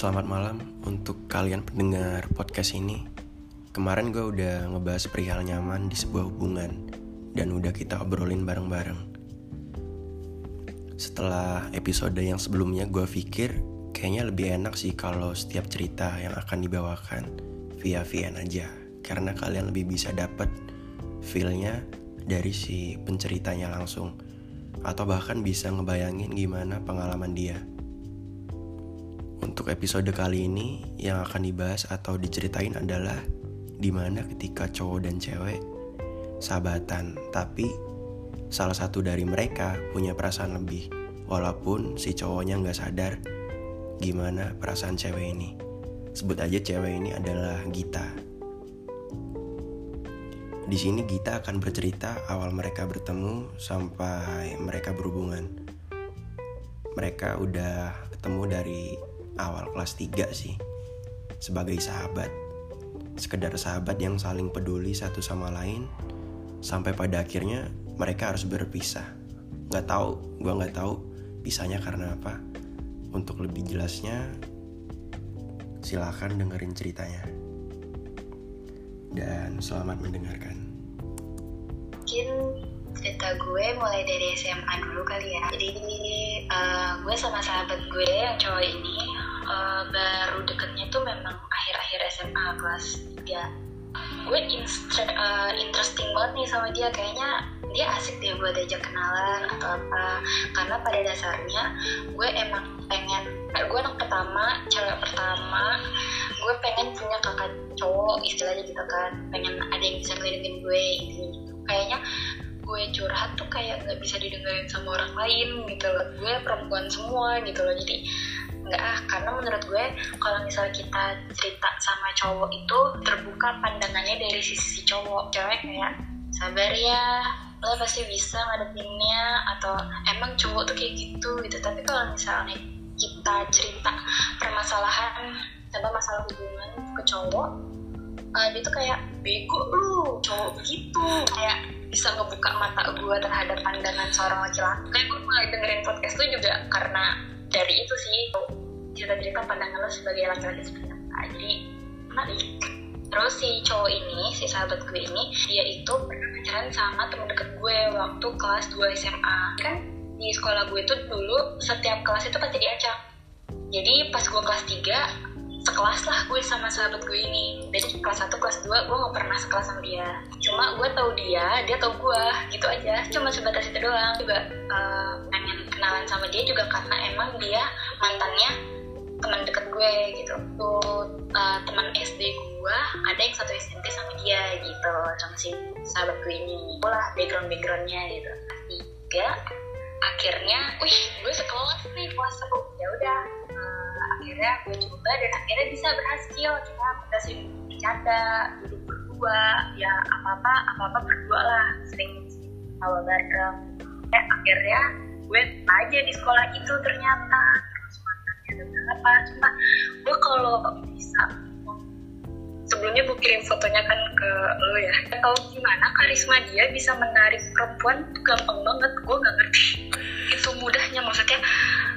Selamat malam untuk kalian pendengar podcast ini. Kemarin gue udah ngebahas perihal nyaman di sebuah hubungan dan udah kita obrolin bareng-bareng. Setelah episode yang sebelumnya gue pikir kayaknya lebih enak sih kalau setiap cerita yang akan dibawakan via VN aja karena kalian lebih bisa dapet feelnya dari si penceritanya langsung atau bahkan bisa ngebayangin gimana pengalaman dia. Untuk episode kali ini yang akan dibahas atau diceritain adalah di mana ketika cowok dan cewek sahabatan, tapi salah satu dari mereka punya perasaan lebih, walaupun si cowoknya nggak sadar gimana perasaan cewek ini. Sebut aja cewek ini adalah Gita. Di sini Gita akan bercerita awal mereka bertemu sampai mereka berhubungan. Mereka udah ketemu dari awal kelas 3 sih. Sebagai sahabat. Sekedar sahabat yang saling peduli satu sama lain. Sampai pada akhirnya mereka harus berpisah. Nggak tahu gue nggak tahu pisahnya karena apa. Untuk lebih jelasnya silahkan dengerin ceritanya. Dan selamat mendengarkan. Mungkin cerita gue mulai dari SMA dulu kali ya. Jadi uh, gue sama sahabat gue yang cowok ini uh, baru deketnya tuh memang akhir-akhir SMA kelas 3 gue uh, interesting banget nih sama dia. Kayaknya dia asik deh buat diajak kenalan atau apa. Karena pada dasarnya gue emang pengen gue anak pertama cewek pertama. Gue pengen punya kakak cowok istilahnya gitu kan. Pengen ada yang bisa ngelindungin gue gitu. Kayaknya gue curhat tuh kayak nggak bisa didengarin sama orang lain gitu loh. Gue perempuan semua gitu loh. Jadi nggak ah karena menurut gue kalau misalnya kita cerita sama cowok itu terbuka pandangannya dari sisi cowok. Cewek kayak sabar ya lo pasti bisa ngadepinnya atau emang cowok tuh kayak gitu gitu. Tapi kalau misalnya kita cerita permasalahan coba masalah hubungan ke cowok uh, dia tuh kayak bego lu cowok begitu. Kayak bisa ngebuka mata gue terhadap pandangan seorang laki-laki. Kayak gue mulai dengerin podcast lu juga karena dari itu sih cerita-cerita pandangan lo sebagai laki-laki seperti apa. Jadi menarik terus si cowok ini si sahabat gue ini dia itu pernah pacaran sama temen deket gue waktu kelas 2 SMA kan di sekolah gue tuh dulu setiap kelas itu pasti diacak jadi pas gue kelas 3 sekelas lah gue sama sahabat gue ini. Jadi kelas 1, kelas 2 gue gak pernah sekelas sama dia. Cuma gue tahu dia, dia tahu gue gitu aja. Cuma sebatas itu doang. Juga uh, pengen kenalan sama dia juga karena emang dia mantannya teman deket gue gitu. Tuh uh, teman SD gue ada yang satu SMP sama dia gitu sama si sahabat gue ini. Lah background backgroundnya gitu. Tiga akhirnya wih gue sekelas nih kelas seru ya udah uh, akhirnya gue coba dan akhirnya bisa berhasil. Kita berhasil bercanda duduk berdua. Ya apa apa apa apa berdua lah. Sering tawa bareng. Eh, akhirnya gue aja di sekolah itu ternyata apa. Cuma gue kalau bisa sebelumnya gue kirim fotonya kan ke lo ya. Tahu gimana karisma dia bisa menarik perempuan tuh gampang banget. Gue gak ngerti itu mudahnya. Maksudnya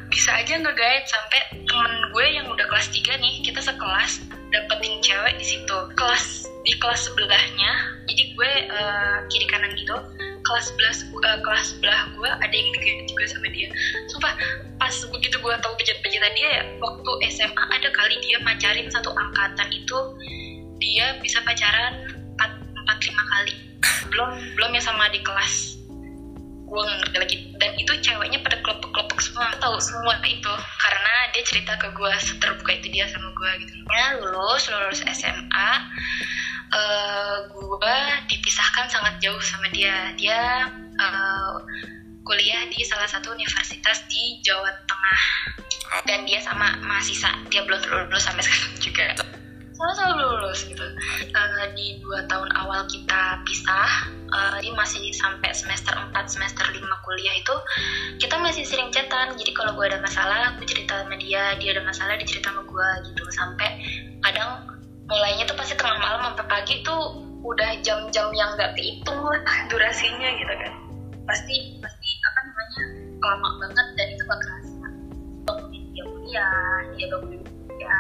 bisa aja ngegait sampai temen gue yang udah kelas 3 nih. Kita sekelas dapetin cewek di situ. Kelas di kelas sebelahnya. Jadi gue uh, kiri kanan gitu kelas sebelah uh, kelas sebelah gue ada yang deket juga sama dia. Sumpah pas begitu gue tahu bejat-bejatan dia ya waktu SMA ada kali dia macarin satu angkatan itu dia bisa pacaran empat empat lima kali. Belum belum ya sama di kelas. Gue gak ngerti lagi. Dan itu ceweknya pada kelompok-kelompok semua tahu semua itu. Karena dia cerita ke gue seterbuka itu dia sama gue gitu. Ya lulus lulus SMA eh, gue dipisahkan sangat jauh sama dia. Dia uh, kuliah di salah satu universitas di Jawa Tengah. Dan dia sama mahasiswa. Dia belum lulus sampai sekarang juga. Sama-sama belum lulus gitu. Uh, di dua tahun awal kita pisah uh, dia masih sampai semester 4 semester 5 kuliah itu kita masih sering chatan. Jadi kalau gue ada masalah gue cerita sama dia. Dia ada masalah dia cerita sama gue gitu. Sampai kadang mulainya tuh pasti tengah malam sampai pagi tuh udah jam-jam yang gak kehitung lah durasinya gitu kan. Pasti pasti apa namanya lama banget dan itu gak kerasa. Bangunin dia kuliah dia bangunin ya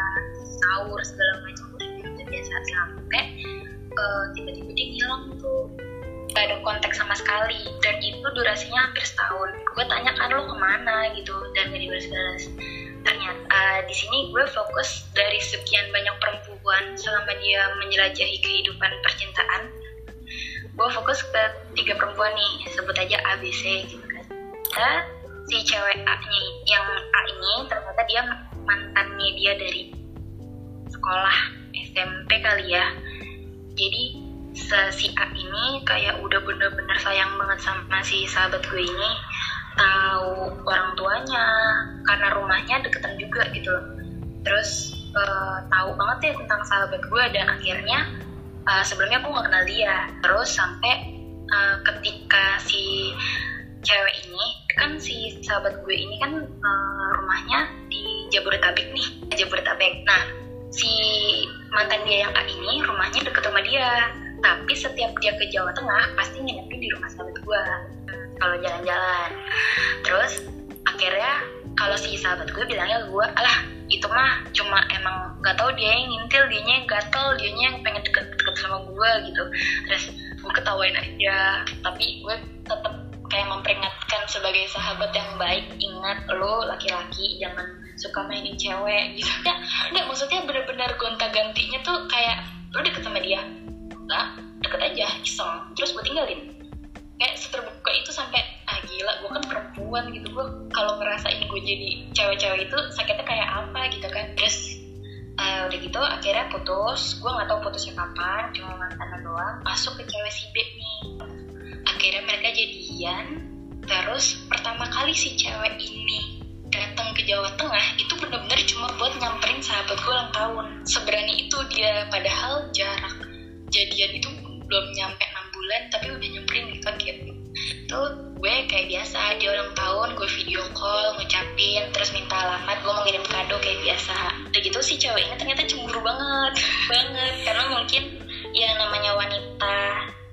sahur segala macam udah biasa sampai uh, tiba-tiba dia ngilang tuh. Gak ada kontak sama sekali dan itu durasinya hampir setahun. Gue tanya kan lo ke mana? gitu. Dan gak dibalas-balas ternyata uh, di sini gue fokus dari sekian banyak perempuan selama dia menjelajahi kehidupan percintaan gue fokus ke tiga perempuan nih sebut aja ABC gitu kan. Kita si cewek A nya yang A ini ternyata dia mantannya dia dari sekolah SMP kali ya. Jadi si A ini kayak udah bener-bener sayang banget sama si sahabat gue ini tahu orang tuanya karena rumahnya deketan juga gitu terus uh, tahu banget ya tentang sahabat gue dan akhirnya uh, sebelumnya aku gak kenal dia. Terus sampai uh, ketika si cewek ini kan si sahabat gue ini kan uh, rumahnya di Jabodetabek nih Jabodetabek. Nah si mantan dia yang A ini rumahnya deket sama dia. Tapi setiap dia ke Jawa Tengah pasti nginepin di rumah sahabat gue kalau jalan-jalan. Terus akhirnya kalau si sahabat gue bilangnya gue alah itu mah cuma emang gak tau dia yang ngintil dia yang gatel dia yang pengen deket-deket sama gue gitu. Terus gue ketawain aja. Tapi gue tetap kayak memperingatkan sebagai sahabat yang baik ingat lo laki-laki jangan suka mainin cewek gitu. Ya nggak maksudnya bener-bener gonta gantinya tuh kayak lo deket sama dia enggak deket aja iseng. Terus gue tinggalin kayak seterbuka itu sampai ah gila gue kan perempuan gitu. Gue kalau ngerasain gue jadi cewek-cewek itu sakitnya kayak apa gitu kan. Terus uh, udah gitu akhirnya putus. Gue nggak tahu putusnya kapan cuma mantan doang. Masuk ke cewek si B nih. Akhirnya mereka jadian. Terus pertama kali si cewek ini datang ke Jawa Tengah itu benar-benar cuma buat nyamperin sahabat gue ulang tahun. Seberani itu dia padahal jarak jadian itu belum nyampe kayak biasa dia ulang tahun gue video call ngucapin terus minta alamat gue mau ngirim kado kayak biasa. Udah gitu si cewek ini ternyata cemburu banget. Banget karena mungkin ya namanya wanita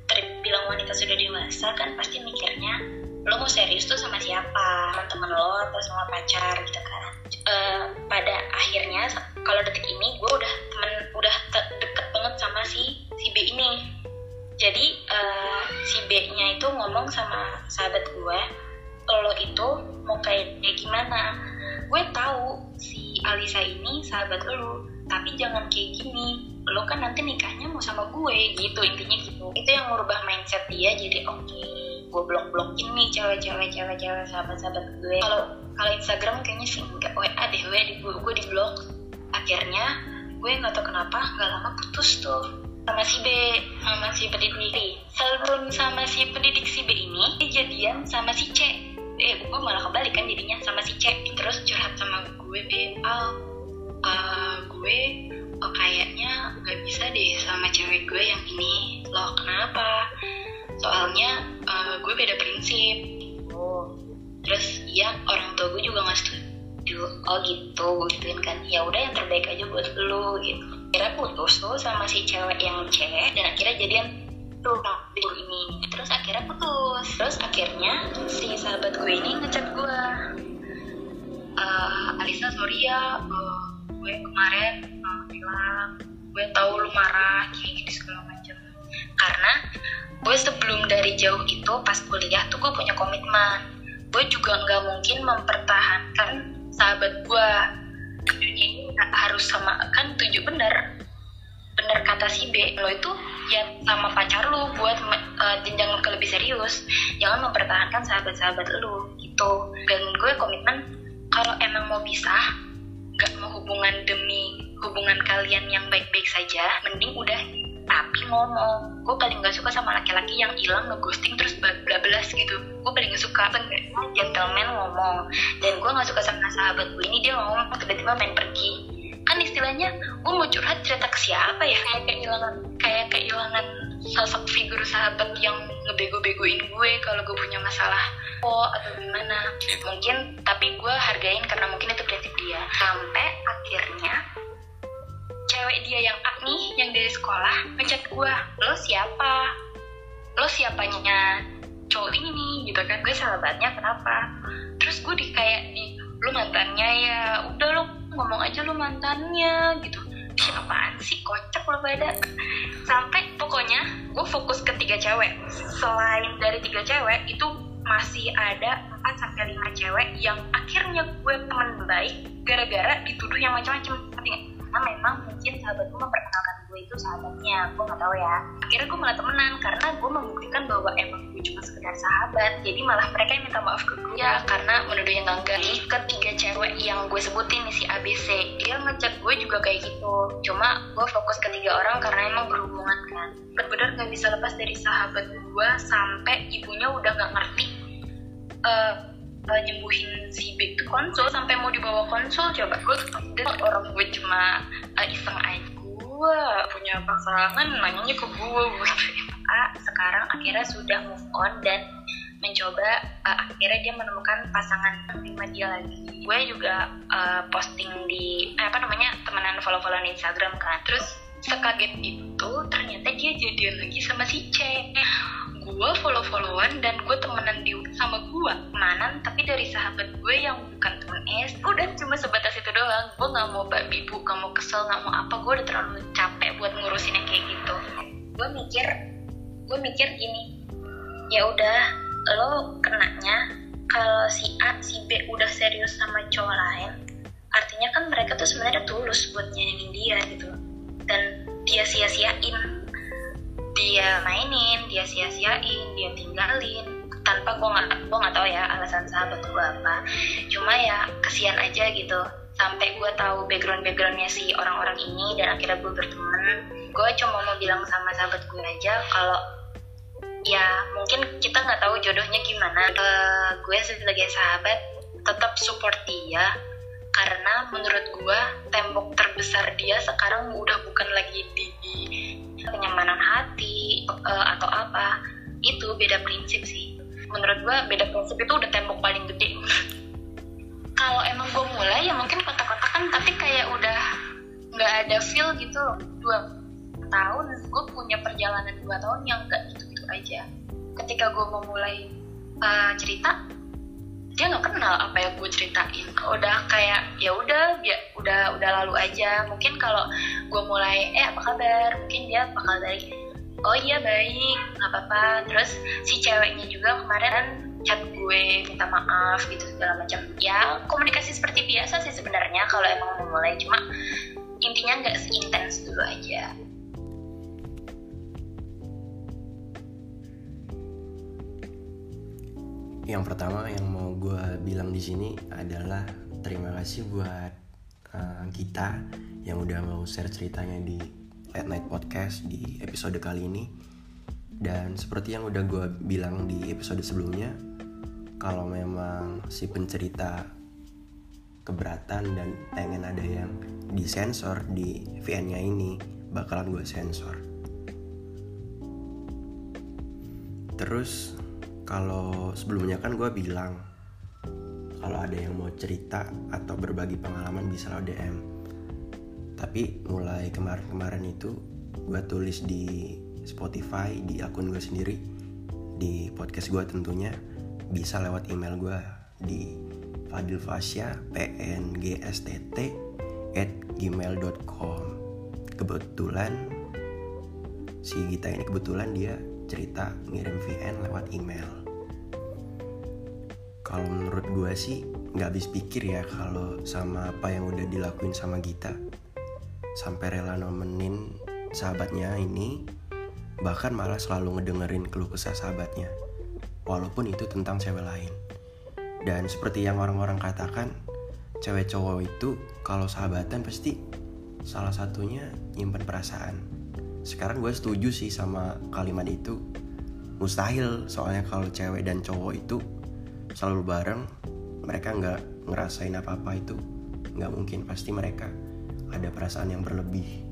terbilang wanita sudah dewasa kan pasti mikirnya lo mau serius tuh sama siapa? Teman-teman lo atau sama pacar? Gitu kan. Uh, pada akhirnya kalau detik ini gue udah temen udah deket banget sama si si B ini jadi uh, si B-nya itu ngomong sama sahabat gue lo itu mau kayak gimana? Gue tahu si Alisa ini sahabat lo tapi jangan kayak gini. Lo kan nanti nikahnya mau sama gue gitu intinya gitu. Itu yang merubah mindset dia jadi oke okay, gue blok blokin nih cewek-cewek cewek-cewek sahabat-sahabat gue. Kalau kalau Instagram kayaknya sih nggak WA deh gue di gue di blok. Akhirnya gue nggak tau kenapa nggak lama putus tuh sama si B sama si pendidik sebelum sama si pendidik si B ini kejadian sama si C. Eh gue malah kebalik kan jadinya sama si C. Terus curhat sama gue B. Ah uh, gue oh, kayaknya nggak bisa deh sama cewek gue yang ini. Loh kenapa? Soalnya uh, gue beda prinsip. Oh. Terus ya orang tua gue juga nggak setuju. Oh gitu gituin kan. Ya udah yang terbaik aja buat lu gitu akhirnya putus tuh sama si cewek yang C dan akhirnya jadian tuh di ini. Terus akhirnya putus. Terus akhirnya si sahabat gue ini ngechat gue uh, Alisa sorry ya uh, gue kemarin uh, bilang gue tahu lu marah gini gini segala macam. Karena gue sebelum dari jauh itu pas kuliah tuh gue punya komitmen. Gue juga nggak mungkin mempertahankan sahabat gue harus sama kan tujuh bener. Bener kata si B lo itu ya sama pacar lo buat uh, jenjang ke lebih serius. Jangan mempertahankan sahabat-sahabat lo gitu. Dan gue komitmen kalau emang mau pisah gak mau hubungan demi hubungan kalian yang baik-baik saja mending udah tapi ngomong gue paling gak suka sama laki-laki yang hilang ngeghosting terus belas gitu. Gue paling gak suka. Gentleman ngomong. Dan gue gak suka sama sahabat gue ini dia ngomong tiba-tiba main pergi. Kan istilahnya gue mau curhat cerita ke siapa ya? Kayak kehilangan kayak kehilangan sosok figur sahabat yang ngebego-begoin gue kalau gue punya masalah. Oh atau gimana. Mungkin tapi gue hargain karena mungkin itu prinsip dia. Sampai akhirnya cewek dia yang A nih yang dari sekolah ngechat gue lo siapa? Lo siapanya cowok ini gitu kan gue sahabatnya kenapa? Terus gue di kayak di lo mantannya ya udah lo ngomong aja lu mantannya gitu. Ih, apaan sih? Kocak lo pada. Sampai pokoknya gue fokus ke tiga cewek. Selain dari tiga cewek itu masih ada 4 sampai lima cewek yang akhirnya gue teman baik gara-gara dituduh yang macam-macam karena memang mungkin sahabat gue memperkenalkan gue itu sahabatnya gue nggak tahu ya. Akhirnya gue malah temenan karena gue membuktikan bahwa emang gue cuma sekedar sahabat. Jadi malah mereka yang minta maaf ke gue ya karena menuduh yang enggak. Ketiga cewek yang gue sebutin nih si ABC dia ngechat gue juga kayak gitu. Cuma gue fokus ke tiga orang karena emang berhubungan kan. Benar-benar nggak bisa lepas dari sahabat gue sampai ibunya udah nggak ngerti uh, uh, nyembuhin si B itu konsul sampai mau dibawa konsul coba. Gue dan orang gue cuma uh, iseng aja gue punya pasangan nanyanya ke gue ah sekarang akhirnya sudah move on dan mencoba uh, akhirnya dia menemukan pasangan terima dia lagi. Gue juga uh, posting di eh, apa namanya temenan follow follow di Instagram kan. Terus sekaget itu ternyata dia jadian lagi sama si C gue follow followan dan gue temenan di sama gue manan tapi dari sahabat gue yang bukan temen es udah cuma sebatas itu doang. Gue nggak mau babi nggak mau kesel nggak mau apa. Gue udah terlalu capek buat ngurusin yang kayak gitu. Gue mikir gue mikir gini. Ya udah lo kenanya kalau si A si B udah serius sama cowok lain artinya kan mereka tuh sebenarnya tulus buat nyanyiin dia gitu. Dan dia sia-siain dia mainin dia sia-siain dia tinggalin. Tanpa gue nggak gue nggak tahu ya alasan sahabat gue apa. Cuma ya kesian aja gitu. Sampai gue tahu background backgroundnya si orang-orang ini dan akhirnya gue berteman. Gue cuma mau bilang sama sahabat gue aja kalau ya mungkin kita nggak tahu jodohnya gimana. Uh, gue sebagai sahabat tetap support dia karena menurut gue tembok terbesar dia sekarang udah bukan lagi di kenyamanan hati uh, atau apa itu beda prinsip sih. Menurut gue beda prinsip itu udah tembok paling gede. Kalau emang gue mulai ya mungkin kotak-kotakan tapi kayak udah nggak ada feel gitu. Dua tahun gue punya perjalanan dua tahun yang nggak gitu-gitu aja. Ketika gue mau mulai uh, cerita dia nggak kenal apa yang gue ceritain. Udah kayak ya ya udah lalu aja. Mungkin kalau gue mulai eh apa kabar? Mungkin dia bakal dari oh iya baik nggak apa-apa. Terus si ceweknya juga kemarin chat gue minta maaf gitu segala macam. Ya komunikasi seperti biasa sih sebenarnya kalau emang mau mulai. Cuma intinya nggak seintens dulu aja. Yang pertama yang mau gue bilang di sini adalah terima kasih buat uh, kita yang udah mau share ceritanya di Late Night Podcast di episode kali ini. Dan seperti yang udah gue bilang di episode sebelumnya, kalau memang si pencerita keberatan dan pengen ada yang disensor di VN-nya ini, bakalan gue sensor. Terus kalau sebelumnya kan gue bilang kalau ada yang mau cerita atau berbagi pengalaman bisa lo DM tapi mulai kemarin-kemarin itu gue tulis di Spotify di akun gue sendiri di podcast gue tentunya bisa lewat email gue di fadilfasya pngst at gmail.com kebetulan si Gita ini kebetulan dia cerita ngirim VN lewat email kalau menurut gue sih nggak habis pikir ya kalau sama apa yang udah dilakuin sama Gita. Sampai rela nemenin sahabatnya ini bahkan malah selalu ngedengerin keluh kesah sahabatnya. Walaupun itu tentang cewek lain. Dan seperti yang orang-orang katakan cewek cowok itu kalau sahabatan pasti salah satunya nyimpen perasaan. Sekarang gue setuju sih sama kalimat itu. Mustahil soalnya kalau cewek dan cowok itu selalu bareng mereka nggak ngerasain apa apa itu. Nggak mungkin pasti mereka ada perasaan yang berlebih.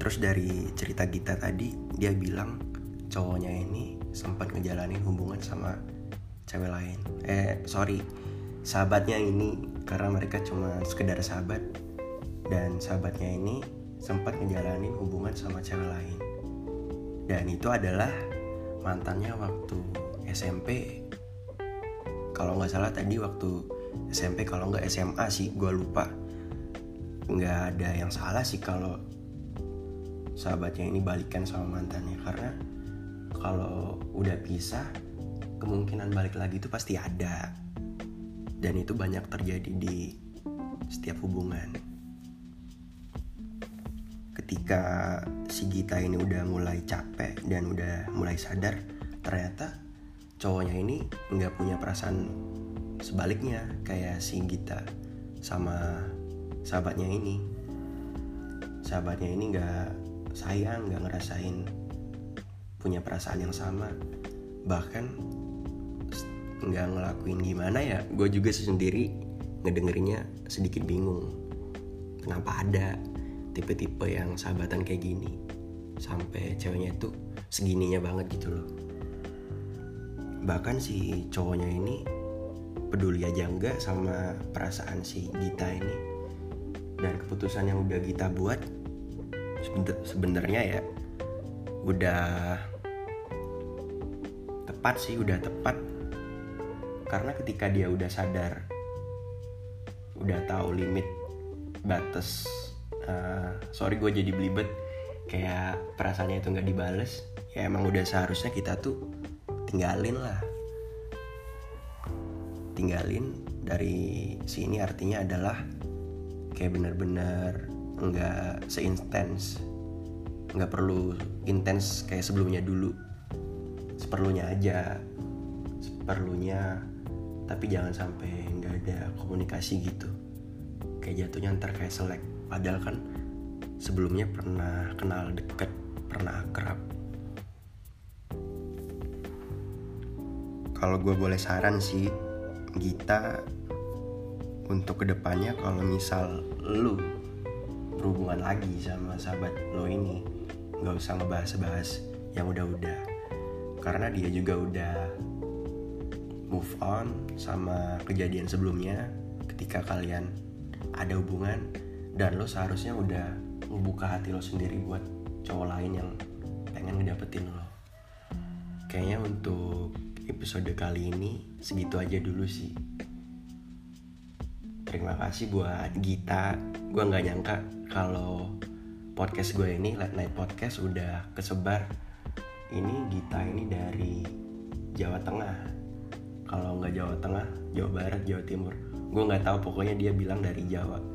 Terus dari cerita kita tadi dia bilang cowoknya ini sempat ngejalanin hubungan sama cewek lain. Eh sorry sahabatnya ini karena mereka cuma sekedar sahabat dan sahabatnya ini sempat ngejalanin hubungan sama cewek lain. Dan itu adalah mantannya waktu SMP kalau nggak salah tadi waktu SMP kalau nggak SMA sih gue lupa. Nggak ada yang salah sih kalau sahabatnya ini balikan sama mantannya. Karena kalau udah pisah kemungkinan balik lagi itu pasti ada. Dan itu banyak terjadi di setiap hubungan ketika si Gita ini udah mulai capek dan udah mulai sadar ternyata cowoknya ini nggak punya perasaan sebaliknya kayak si Gita sama sahabatnya ini. Sahabatnya ini nggak sayang nggak ngerasain punya perasaan yang sama. Bahkan nggak ngelakuin gimana ya gue juga sendiri ngedengerinnya sedikit bingung. Kenapa ada tipe-tipe yang sahabatan kayak gini. Sampai ceweknya itu segininya banget gitu loh. Bahkan si cowoknya ini peduli aja enggak sama perasaan si Gita ini. Dan keputusan yang udah Gita buat sebenarnya ya udah tepat sih udah tepat. Karena ketika dia udah sadar udah tahu limit batas uh, sorry gue jadi belibet. Kayak perasaannya itu nggak dibales. Ya emang udah seharusnya kita tuh tinggalin lah. Tinggalin dari sini artinya adalah kayak bener-bener nggak seintens. Nggak perlu intens kayak sebelumnya dulu. Seperlunya aja. Seperlunya tapi jangan sampai nggak ada komunikasi gitu. Kayak jatuhnya ntar kayak selek padahal kan sebelumnya pernah kenal deket pernah akrab. Kalau gue boleh saran sih Gita untuk ke depannya kalau misal lu berhubungan lagi sama sahabat lo ini nggak usah ngebahas-bahas yang udah-udah. Karena dia juga udah move on sama kejadian sebelumnya ketika kalian ada hubungan dan lo seharusnya udah membuka hati lo sendiri buat cowok lain yang pengen ngedapetin lo. Kayaknya untuk episode kali ini segitu aja dulu sih. Terima kasih buat Gita. Gue nggak nyangka kalau podcast gue ini late night podcast udah kesebar. Ini Gita ini dari Jawa Tengah. Kalau nggak Jawa Tengah Jawa Barat Jawa Timur. Gue nggak tahu pokoknya dia bilang dari Jawa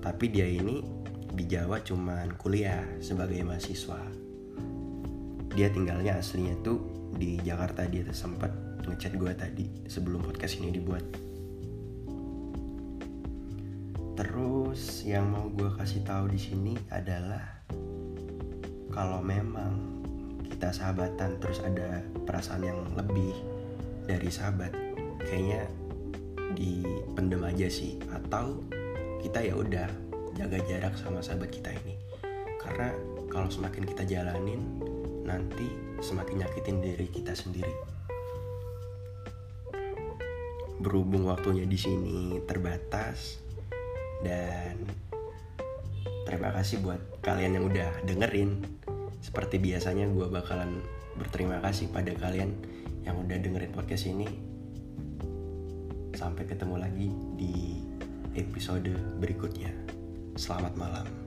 tapi dia ini di Jawa cuman kuliah sebagai mahasiswa. Dia tinggalnya aslinya tuh di Jakarta. Dia sempat ngechat gue tadi sebelum podcast ini dibuat. Terus yang mau gue kasih tahu di sini adalah kalau memang kita sahabatan terus ada perasaan yang lebih dari sahabat kayaknya dipendem aja sih. Atau kita ya udah jaga jarak sama sahabat kita ini. Karena kalau semakin kita jalanin nanti semakin nyakitin diri kita sendiri. Berhubung waktunya di sini terbatas dan terima kasih buat kalian yang udah dengerin. Seperti biasanya gue bakalan berterima kasih pada kalian yang udah dengerin podcast ini. Sampai ketemu lagi di episode berikutnya. Selamat malam